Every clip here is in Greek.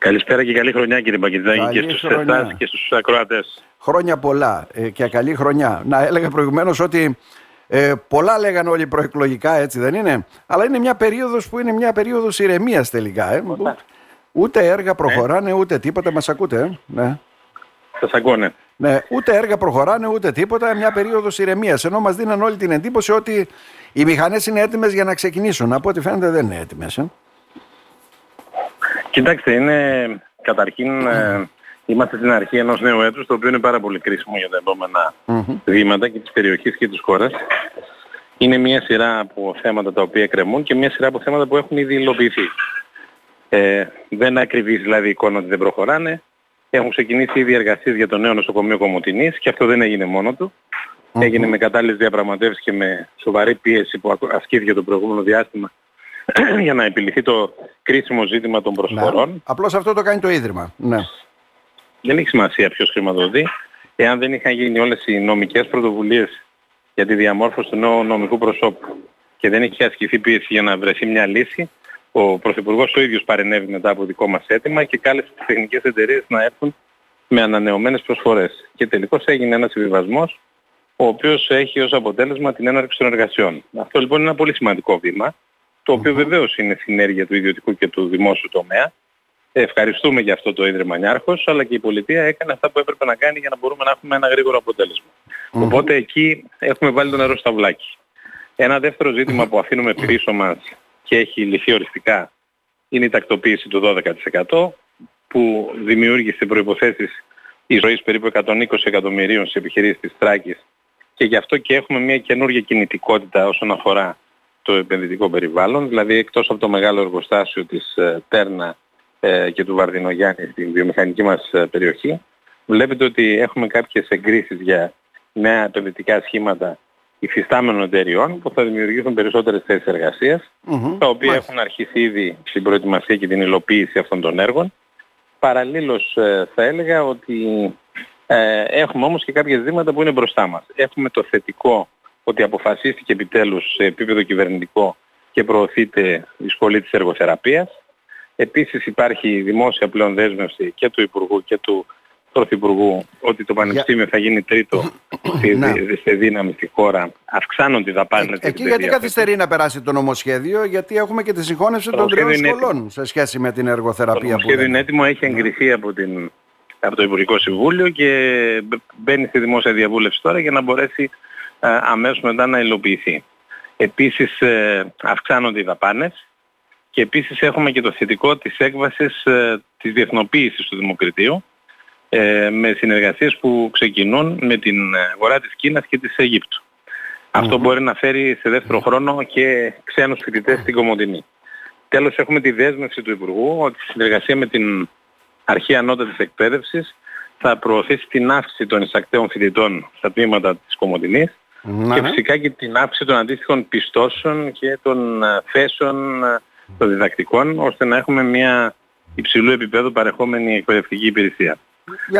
Καλησπέρα και καλή χρονιά κύριε Μπαγκητζάκη και στους εσάς και στους ακροατές. Χρόνια πολλά ε, και καλή χρονιά. Να έλεγα προηγουμένως ότι ε, πολλά λέγανε όλοι προεκλογικά έτσι δεν είναι; Αλλά είναι μια περίοδος που είναι μια περίοδος ηρεμίας τελικά. Ε. Ούτε έργα προχωράνε ούτε τίποτα. Μας ακούτε. Ε; Ναι. Σας ακούνε. Ναι, ούτε έργα προχωράνε ούτε τίποτα. Μια περίοδος ηρεμίας. Ενώ μας δίναν όλη την εντύπωση ότι οι μηχανές είναι έτοιμες για να ξεκινήσουν. Από ό,τι φαίνεται δεν είναι έτοιμες. Ε. Κοιτάξτε, είναι καταρχήν ε, είμαστε στην αρχή ενός νέου έτους το οποίο είναι πάρα πολύ κρίσιμο για τα επόμενα βήματα και της περιοχής και της χώρας. Είναι μια σειρά από θέματα τα οποία κρεμούν και μια σειρά από θέματα που έχουν ήδη υλοποιηθεί. Ε, δεν είναι ακριβής δηλαδή η εικόνα ότι δεν προχωράνε. Έχουν ξεκινήσει ήδη εργασίες για το νέο νοσοκομείο Κομωτινής και αυτό δεν έγινε μόνο του. Έγινε με κατάλληλες διαπραγματεύσεις και με σοβαρή πίεση που ασκήθηκε το προηγούμενο διάστημα για να επιληθεί το κρίσιμο ζήτημα των προσφορών. Ναι. Απλώς αυτό το κάνει το Ίδρυμα. Ναι. Δεν έχει σημασία ποιος χρηματοδοτεί. Εάν δεν είχαν γίνει όλες οι νομικές πρωτοβουλίες για τη διαμόρφωση του νέου νομικού προσώπου και δεν είχε ασκηθεί πίεση για να βρεθεί μια λύση, ο Πρωθυπουργός ο ίδιος παρενέβη μετά από δικό μας αίτημα και κάλεσε τις τεχνικές εταιρείες να έρθουν με ανανεωμένες προσφορές. Και τελικώς έγινε ένας συμβιβασμός ο οποίος έχει ως αποτέλεσμα την έναρξη των εργασιών. Αυτό λοιπόν είναι ένα πολύ σημαντικό βήμα το οποίο βεβαίως είναι συνέργεια του ιδιωτικού και του δημόσιου τομέα. Ευχαριστούμε για αυτό το Ίδρυμα Νιάρχος, αλλά και η πολιτεία έκανε αυτά που έπρεπε να κάνει για να μπορούμε να έχουμε ένα γρήγορο αποτέλεσμα. Οπότε εκεί έχουμε βάλει το νερό στα βλάκι. Ένα δεύτερο ζήτημα που αφήνουμε πίσω μας και έχει λυθεί οριστικά είναι η τακτοποίηση του 12% που δημιούργησε προϋποθέσεις ζωής περίπου 120 εκατομμυρίων σε επιχειρήσεις της Τράκης και γι' αυτό και έχουμε μια καινούργια κινητικότητα όσον αφορά το επενδυτικό περιβάλλον, δηλαδή εκτός από το μεγάλο εργοστάσιο της ε, Τέρνα ε, και του Βαρδινογιάννη στην βιομηχανική μας ε, περιοχή, βλέπετε ότι έχουμε κάποιες εγκρίσεις για νέα επενδυτικά σχήματα υφιστάμενων εταιριών που θα δημιουργήσουν περισσότερες θέσεις τα οποία έχουν αρχίσει ήδη στην προετοιμασία και την υλοποίηση αυτών των έργων. Παραλλήλως θα έλεγα ότι έχουμε όμως και κάποια ζήματα που είναι μπροστά μας. Έχουμε το θετικό ότι αποφασίστηκε επιτέλους σε επίπεδο κυβερνητικό και προωθείται η σχολή της εργοθεραπείας. Επίσης υπάρχει δημόσια πλέον δέσμευση και του Υπουργού και του Πρωθυπουργού ότι το Πανεπιστήμιο θα γίνει τρίτο σε δύναμη στη χώρα. Αυξάνονται οι δαπάνες. Ε, εκεί γιατί καθυστερεί να περάσει το νομοσχέδιο, γιατί έχουμε και τη συγχώνευση των τριών σχολών σε σχέση με την εργοθεραπεία. Το νομοσχέδιο είναι έτοιμο, έχει εγκριθεί από, την, από το Υπουργικό Συμβούλιο και μπαίνει στη δημόσια διαβούλευση τώρα για να μπορέσει ε, αμέσως μετά να υλοποιηθεί. Επίσης ε, αυξάνονται οι δαπάνες και επίσης έχουμε και το θετικό της έκβασης ε, της διεθνοποίησης του Δημοκρατίου με συνεργασίες που ξεκινούν με την αγορά της Κίνας και της Αιγύπτου. Αυτό μπορεί να φέρει σε δεύτερο χρόνο και ξένους φοιτητές στην Κομοντινή. Τέλος έχουμε τη δέσμευση του Υπουργού ότι η συνεργασία με την Αρχή Ανώτατης Εκπαίδευσης θα προωθήσει την αύξηση των εισακτέων φοιτητών στα τμήματα της Κομωτινής ναι, και ναι. φυσικά και την αύξηση των αντίστοιχων πιστώσεων και των ε, θέσεων ε, των διδακτικών ώστε να έχουμε μια υψηλού επίπεδου παρεχόμενη εκπαιδευτική υπηρεσία.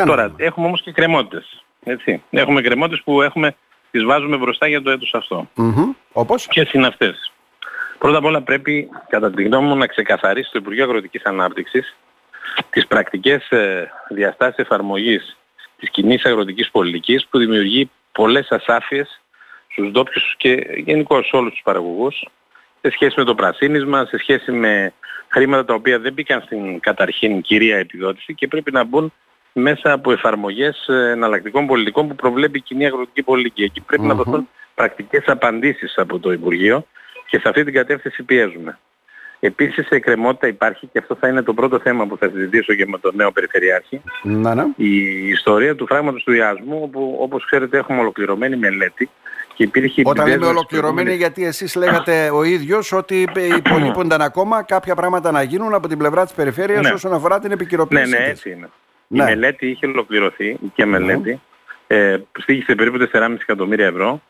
Τώρα, έχουμε όμως και κρεμότητες. Έτσι. Έχουμε κρεμότητες που έχουμε, τις βάζουμε μπροστά για το έτος αυτό. Mm-hmm. Όπως; Ποιες είναι αυτές; Πρώτα απ' όλα πρέπει, κατά τη γνώμη μου, να ξεκαθαρίσει το Υπουργείο Αγροτικής Ανάπτυξης τις πρακτικές ε, διαστάσεις εφαρμογής της κοινής αγροτικής πολιτικής που δημιουργεί πολλές ασάφειες στους ντόπιους και γενικώ σε όλους τους παραγωγούς σε σχέση με το πρασίνισμα, σε σχέση με χρήματα τα οποία δεν μπήκαν στην καταρχήν κυρία επιδότηση και πρέπει να μπουν μέσα από εφαρμογές εναλλακτικών πολιτικών που προβλέπει η κοινή αγροτική πολιτική. Εκεί να δοθούν πρακτικές απαντήσεις από το Υπουργείο και σε αυτή την κατεύθυνση πιέζουμε. Επίσης εκκρεμότητα υπάρχει και αυτό θα είναι το πρώτο θέμα που θα συζητήσω και με τον νέο Περιφερειάρχη. Να, ναι. Η ιστορία του φράγματος του Ιάσμου, όπου όπως ξέρετε έχουμε ολοκληρωμένη μελέτη και υπήρχε Όταν λέμε ολοκληρωμένη, γιατί εσείς λέγατε ο ίδιος ότι υπολείπονταν ακόμα κάποια πράγματα να γίνουν από την πλευρά της περιφέρειας ναι. όσον αφορά την επικυροποίηση. Ναι, ναι, έτσι είναι. Ναι. Η μελέτη είχε ολοκληρωθεί, και μελέτη, ε, στήγησε περίπου 4,5 εκατομμύρια ευρώ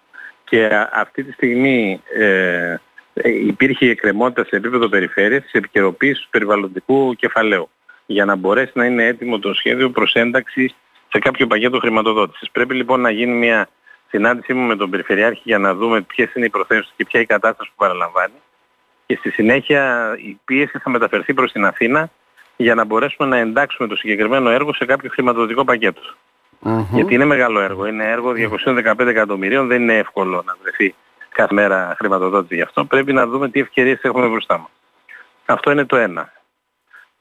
και αυτή τη στιγμή ε, υπήρχε η εκκρεμότητα σε επίπεδο περιφέρειας της επικαιροποίησης του περιβαλλοντικού κεφαλαίου για να μπορέσει να είναι έτοιμο το σχέδιο προς ένταξη σε κάποιο πακέτο χρηματοδότησης. Πρέπει λοιπόν να γίνει μια συνάντησή μου με τον Περιφερειάρχη για να δούμε ποιες είναι οι προθέσεις και ποια είναι η κατάσταση που παραλαμβάνει και στη συνέχεια η πίεση θα μεταφερθεί προς την Αθήνα για να μπορέσουμε να εντάξουμε το συγκεκριμένο έργο σε κάποιο χρηματοδοτικό πακέτο. Γιατί είναι μεγάλο έργο. Είναι έργο 215 εκατομμυρίων. Δεν είναι εύκολο να βρεθεί κάθε μέρα χρηματοδότηση γι' αυτό. Πρέπει να δούμε τι ευκαιρίες έχουμε μπροστά μας. Αυτό είναι το ένα.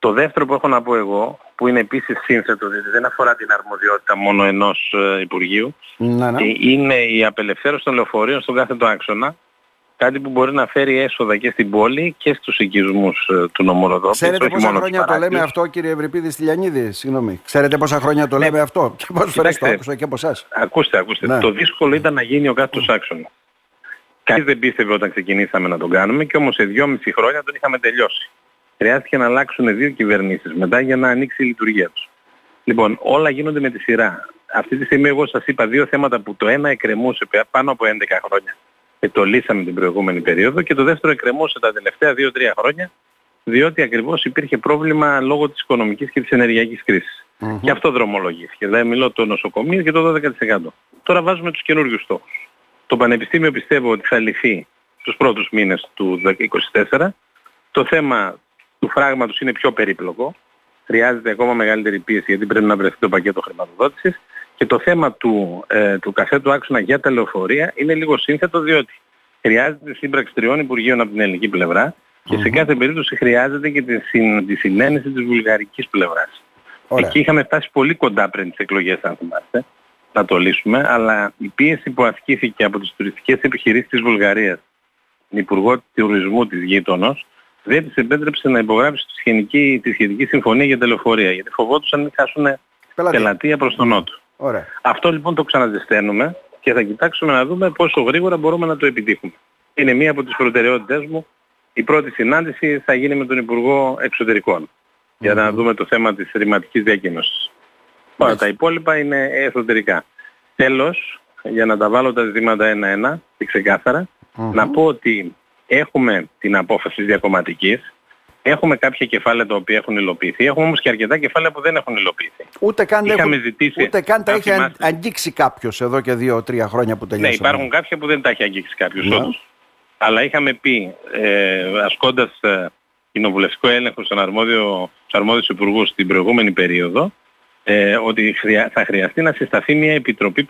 Το δεύτερο που έχω να πω εγώ, που είναι επίσης σύνθετο, δηλαδή δεν αφορά την αρμοδιότητα μόνο ενός ε, Υπουργείου, ναι, ναι. Ε, είναι η απελευθέρωση των λεωφορείων στον κάθε το άξονα, κάτι που μπορεί να φέρει έσοδα και στην πόλη και στους οικισμούς ε, του νομοροδόπου. Ξέρετε πόσα χρόνια το λέμε αυτό κύριε Ευρυπίδη Στυλιανίδη, συγγνώμη. Ξέρετε πόσα χρόνια το ναι. λέμε αυτό; Και πόσες φορές το άκουσα και από εσάς. Ακούστε, ακούστε. Ναι. Το δύσκολο ήταν να γίνει ο κάθε άξονα. Κανείς δεν πίστευε όταν ξεκινήσαμε να τον κάνουμε και όμως σε δυόμιση χρόνια τον είχαμε τελειώσει. Χρειάστηκε να αλλάξουν δύο κυβερνήσεις μετά για να ανοίξει η λειτουργία τους. Λοιπόν, όλα γίνονται με τη σειρά. Αυτή τη στιγμή εγώ σας είπα δύο θέματα που το ένα εκκρεμούσε πάνω από 11 χρόνια και το λύσαμε την προηγούμενη περίοδο και το δεύτερο εκκρεμούσε τα τελευταία 2-3 χρόνια διότι ακριβώς υπήρχε πρόβλημα λόγω της οικονομικής και της ενεργειακής κρίσης. Mm-hmm. Και αυτό δρομολογήθηκε. Δηλαδή μιλώ το νοσοκομείο και το 12%. Τώρα βάζουμε τους καινούριους στόχους. Το Πανεπιστήμιο πιστεύω ότι θα λυθεί στους πρώτους μήνες του 2024. Το θέμα του φράγματος είναι πιο περίπλοκο. Χρειάζεται ακόμα μεγαλύτερη πίεση γιατί πρέπει να βρεθεί το πακέτο χρηματοδότησης. Και το θέμα του, ε, του καφέτου άξονα για τα λεωφορεία είναι λίγο σύνθετο διότι χρειάζεται σύμπραξη τριών Υπουργείων από την ελληνική πλευρά και σε κάθε περίπτωση χρειάζεται και τη, συν, τη συνένεση της βουλγαρικής πλευράς. Ωραία. Εκεί είχαμε φτάσει πολύ κοντά πριν τις εκλογές αν θυμάστε να το λύσουμε, αλλά η πίεση που ασκήθηκε από τις τουριστικές επιχειρήσεις της Βουλγαρίας, την Υπουργό Τουρισμού της γείτονος, δεν της επέτρεψε να υπογράψει τη σχετική, τη σχετική συμφωνία για τελεοφορία, γιατί φοβόντουσαν να μην χάσουν πελατεία προς τον Νότο. Ωραία. Αυτό λοιπόν το ξαναζεσταίνουμε και θα κοιτάξουμε να δούμε πόσο γρήγορα μπορούμε να το επιτύχουμε. Είναι μία από τις προτεραιότητες μου. Η πρώτη συνάντηση θα γίνει με τον Υπουργό Εξωτερικών για να δούμε το θέμα της ρηματικής διακοίνωσης. Όλα τα υπόλοιπα είναι εσωτερικά. Τέλος, για να τα βάλω τα ζητήματα ένα-ένα και ξεκαθαρα να πω ότι έχουμε την απόφαση διακομματικής, έχουμε κάποια κεφάλαια τα οποία έχουν υλοποιηθεί, έχουμε όμως και αρκετά κεφάλαια που δεν έχουν υλοποιηθεί. Ούτε καν, έχουν, ζητήσει, ούτε καν τα έχει αγγίξει κάποιος εδώ και δύο-τρία χρόνια που τελειώσαμε. Ναι, υπάρχουν κάποια που δεν τα έχει αγγίξει κάποιος ναι. όντως. Αλλά είχαμε πει, ε, ασκώντας ε, κοινοβουλευτικό έλεγχο στον αρμόδιο, στους αρμόδιους υπουργούς την προηγούμενη περίοδο, ε, ότι θα χρειαστεί να συσταθεί μια επιτροπή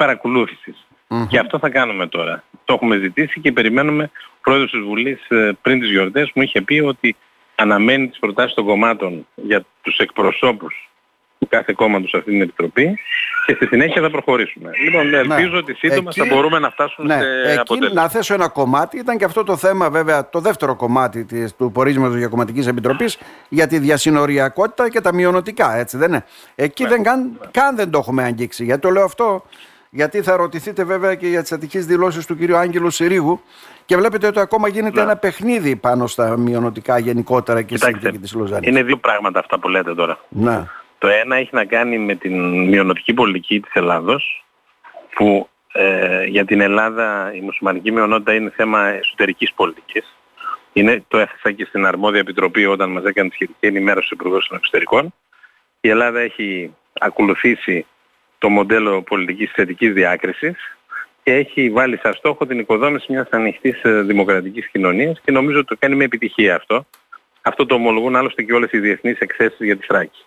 Και αυτό θα κάνουμε τώρα. Το έχουμε ζητήσει και περιμένουμε ο πρόεδρος της Βουλής ε, πριν τις γιορτές μου είχε πει ότι αναμένει τις προτάσεις των κομμάτων για τους εκπροσώπους του κάθε κόμματος σε αυτή την Επιτροπή και στη συνέχεια θα προχωρήσουμε. Λοιπόν, ναι. ελπίζω ότι σύντομα θα μπορούμε να φτάσουμε ναι. σε Εκεί, αποτέλεσμα. Να θέσω ένα κομμάτι, ήταν και αυτό το θέμα βέβαια το δεύτερο κομμάτι της, του πορίσματος για κομματικής επιτροπής για τη διασυνοριακότητα και τα μειονοτικά, έτσι δεν είναι. Εκεί ναι. δεν, καν, καν δεν το έχουμε αγγίξει. Γιατί το λέω αυτό, γιατί θα ρωτηθείτε βέβαια και για τις ατυχείς δηλώσεις του κ. Άγγελου Συρίγου και βλέπετε ότι ακόμα γίνεται ναι. ένα παιχνίδι πάνω στα μειονοτικά γενικότερα και στην συνθήκη της Λοζάνης. Είναι δύο πράγματα αυτά που λέτε τώρα. Ναι. Το ένα έχει να κάνει με την μειονοτική πολιτική της Ελλάδος που ε, για την Ελλάδα η μουσουλμανική μειονότητα είναι θέμα εσωτερικής πολιτικής. Είναι, το έθεσα και στην αρμόδια επιτροπή όταν μας έκανε τη σχετική ενημέρωση του Υπουργού των Εξωτερικών. Η Ελλάδα έχει ακολουθήσει το μοντέλο πολιτικής θετικής διάκρισης και έχει βάλει σαν στόχο την οικοδόμηση μιας ανοιχτής ε, δημοκρατικής κοινωνίας και νομίζω ότι το κάνει με επιτυχία αυτό. Αυτό το ομολογούν άλλωστε και όλες οι διεθνείς εκθέσεις για τη Θράκη.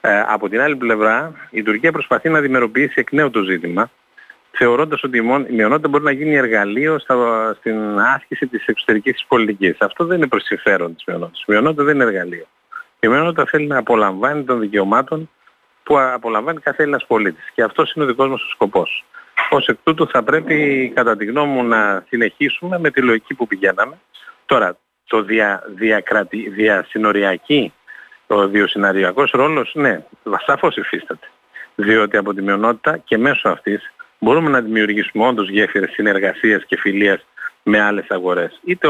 Ε, από την άλλη πλευρά, η Τουρκία προσπαθεί να δημιουργήσει εκ νέου το ζήτημα, θεωρώντας ότι η μειονότητα μπορεί να γίνει εργαλείο στα, στην άσκηση της εξωτερικής της πολιτικής. Αυτό δεν είναι προς συμφέρον της μειονότητας. Η μειονότητα δεν είναι εργαλείο. Η μειονότητα θέλει να απολαμβάνει των δικαιωμάτων που απολαμβάνει κάθε Έλληνας πολίτης. Και αυτός είναι ο δικός μας ο σκοπός. Ως εκ τούτου θα πρέπει κατά τη γνώμη μου να συνεχίσουμε με τη λογική που πηγαίναμε. Τώρα, το δια, διακρατη, διασυνοριακή ο διοσυναριακός ρόλος, ναι, σαφώς υφίσταται. Διότι από τη μειονότητα και μέσω αυτής μπορούμε να δημιουργήσουμε όντως γέφυρες συνεργασίας και φιλίας με άλλες αγορές. Είτε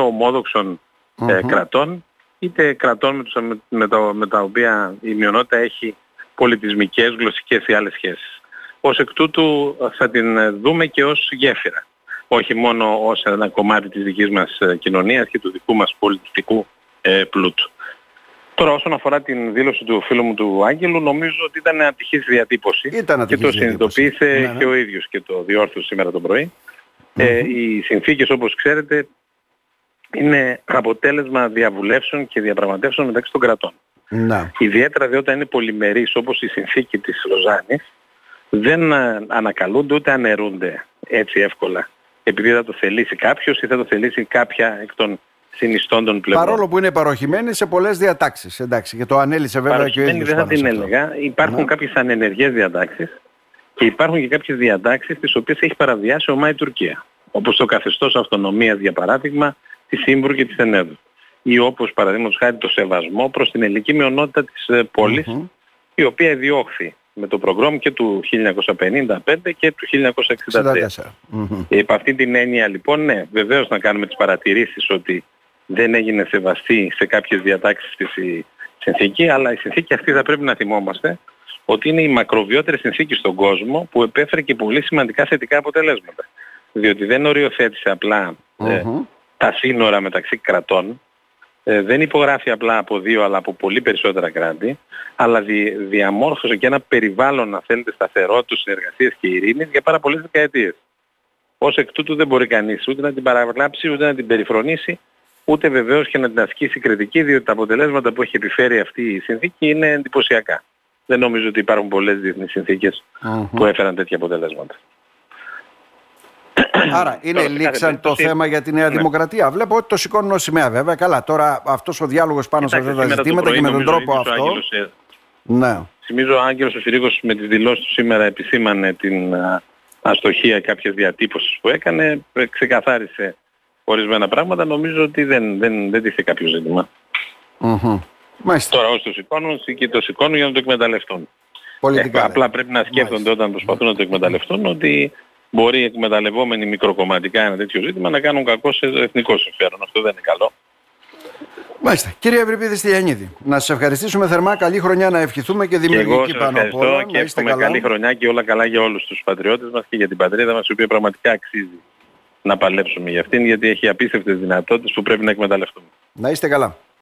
ε, κρατών, είτε κρατών με, τους, με, τα, με τα οποία η μειονότητα έχει πολιτισμικές, γλωσσικές ή άλλες σχέσεις. Ως εκ τούτου θα την δούμε και ως γέφυρα. Όχι μόνο ως ένα κομμάτι της δικής μας ε, κοινωνίας και του δικού μας πολιτιστικού ε, πλούτου. Τώρα όσον αφορά την δήλωση του φίλου μου του Άγγελου νομίζω ότι ήταν ατυχής διατύπωση ήταν και το συνειδητοποίησε ναι, ναι. και ο ίδιος και το διόρθωσε σήμερα το πρωί. Ε, οι συνθήκες όπως ξέρετε είναι αποτέλεσμα διαβουλεύσεων και διαπραγματεύσεων μεταξύ των κρατών. Να. Ιδιαίτερα διότι είναι πολυμερείς όπως η συνθήκη της Λοζάνης δεν ε, ανακαλούνται ούτε αναιρούνται έτσι εύκολα. Επειδή θα το θελήσει κάποιος ή θα το θελήσει κάποια εκ των συνιστών των πλευρών. Παρόλο που είναι παροχημένη σε πολλές διατάξεις. Εντάξει, και το ανέλησε βέβαια και ο ίδιος δεν θα την έλεγα. Υπάρχουν ναι. κάποιες ανενεργές διατάξεις και υπάρχουν και κάποιες διατάξεις τις οποίες έχει παραβιάσει ο ΜΑΗ Τουρκία. Όπως το καθεστώς αυτονομίας για παράδειγμα της Σύμπρου και της Ενέδου. Ή όπως παραδείγματος χάρη το σεβασμό προς την ελληνική μειονότητα της ε, πολης η οποία διώχθη με το προγράμμα και του 1955 και του 1964. Mm-hmm. Υπ' αυτή την έννοια λοιπόν, ναι, βεβαίως να κάνουμε τις παρατηρήσεις ότι δεν έγινε σεβαστή σε κάποιες διατάξεις της η συνθήκη, αλλά η συνθήκη αυτή θα πρέπει να θυμόμαστε ότι είναι η μακροβιότερη συνθήκη στον κόσμο που επέφερε και πολύ σημαντικά θετικά αποτελέσματα. Διότι δεν οριοθέτησε ε, τα σύνορα μεταξύ κρατών, ε, δεν υπογράφει απλά από δύο αλλά από πολύ περισσότερα κράτη, αλλά δι, διαμόρφωσε και ένα περιβάλλον, να θέλετε, σταθερότητας, συνεργασίας και ειρήνης για πάρα πολλές δεκαετίες. Ως εκ τούτου δεν μπορεί κανείς ούτε να την παραβλάψει, ούτε να την περιφρονήσει, ούτε βεβαίως και να την ασκήσει κριτική, διότι τα αποτελέσματα που έχει επιφέρει αυτή η συνθήκη είναι εντυπωσιακά. Δεν νομίζω ότι υπάρχουν πολλές διεθνείς που έφεραν τέτοια αποτελέσματα. Άρα είναι λήξαν το θέμα για τη Νέα ναι. Δημοκρατία. Βλέπω ότι το σηκώνουν ως σημαία βέβαια. Καλά, τώρα αυτός ο διάλογος πάνω σε αυτά τα ζητήματα και με τον τρόπο αυτό. Ναι. Θυμίζω ο Άγγελος ο Συρίγος με τις δηλώσεις του σήμερα επισήμανε την αστοχία κάποιες διατύπωσης που έκανε, ε, ξεκαθάρισε ορισμένα πράγματα. Νομίζω ότι δεν, δεν, δεν τίθε κάποιο ζήτημα. Mm-hmm. Τώρα όσοι το σηκώνουν και το σηκώνουν για να το εκμεταλλευτούν. Ε, απλά πρέπει να σκέφτονται Μάλιστα. όταν προσπαθούν να το εκμεταλλευτούν ότι μπορεί εκμεταλλευόμενοι μικροκομματικά ένα τέτοιο ζήτημα να κάνουν κακό σε εθνικό συμφέρον. Αυτό δεν είναι καλό. Μάλιστα. Κύριε Ευρυπίδη Στυλιανίδη, να σας ευχαριστήσουμε θερμά. Καλή χρονιά να ευχηθούμε και δημιουργική και πάνω απ' όλα. Και εύχομαι καλά. καλή χρονιά και όλα καλά για όλους τους πατριώτες μας και για την πατρίδα μας, η οποία πραγματικά αξίζει να παλέψουμε για αυτήν, γιατί έχει απίστευτες δυνατότητες που πρέπει να εκμεταλλευτούμε. Να είστε καλά.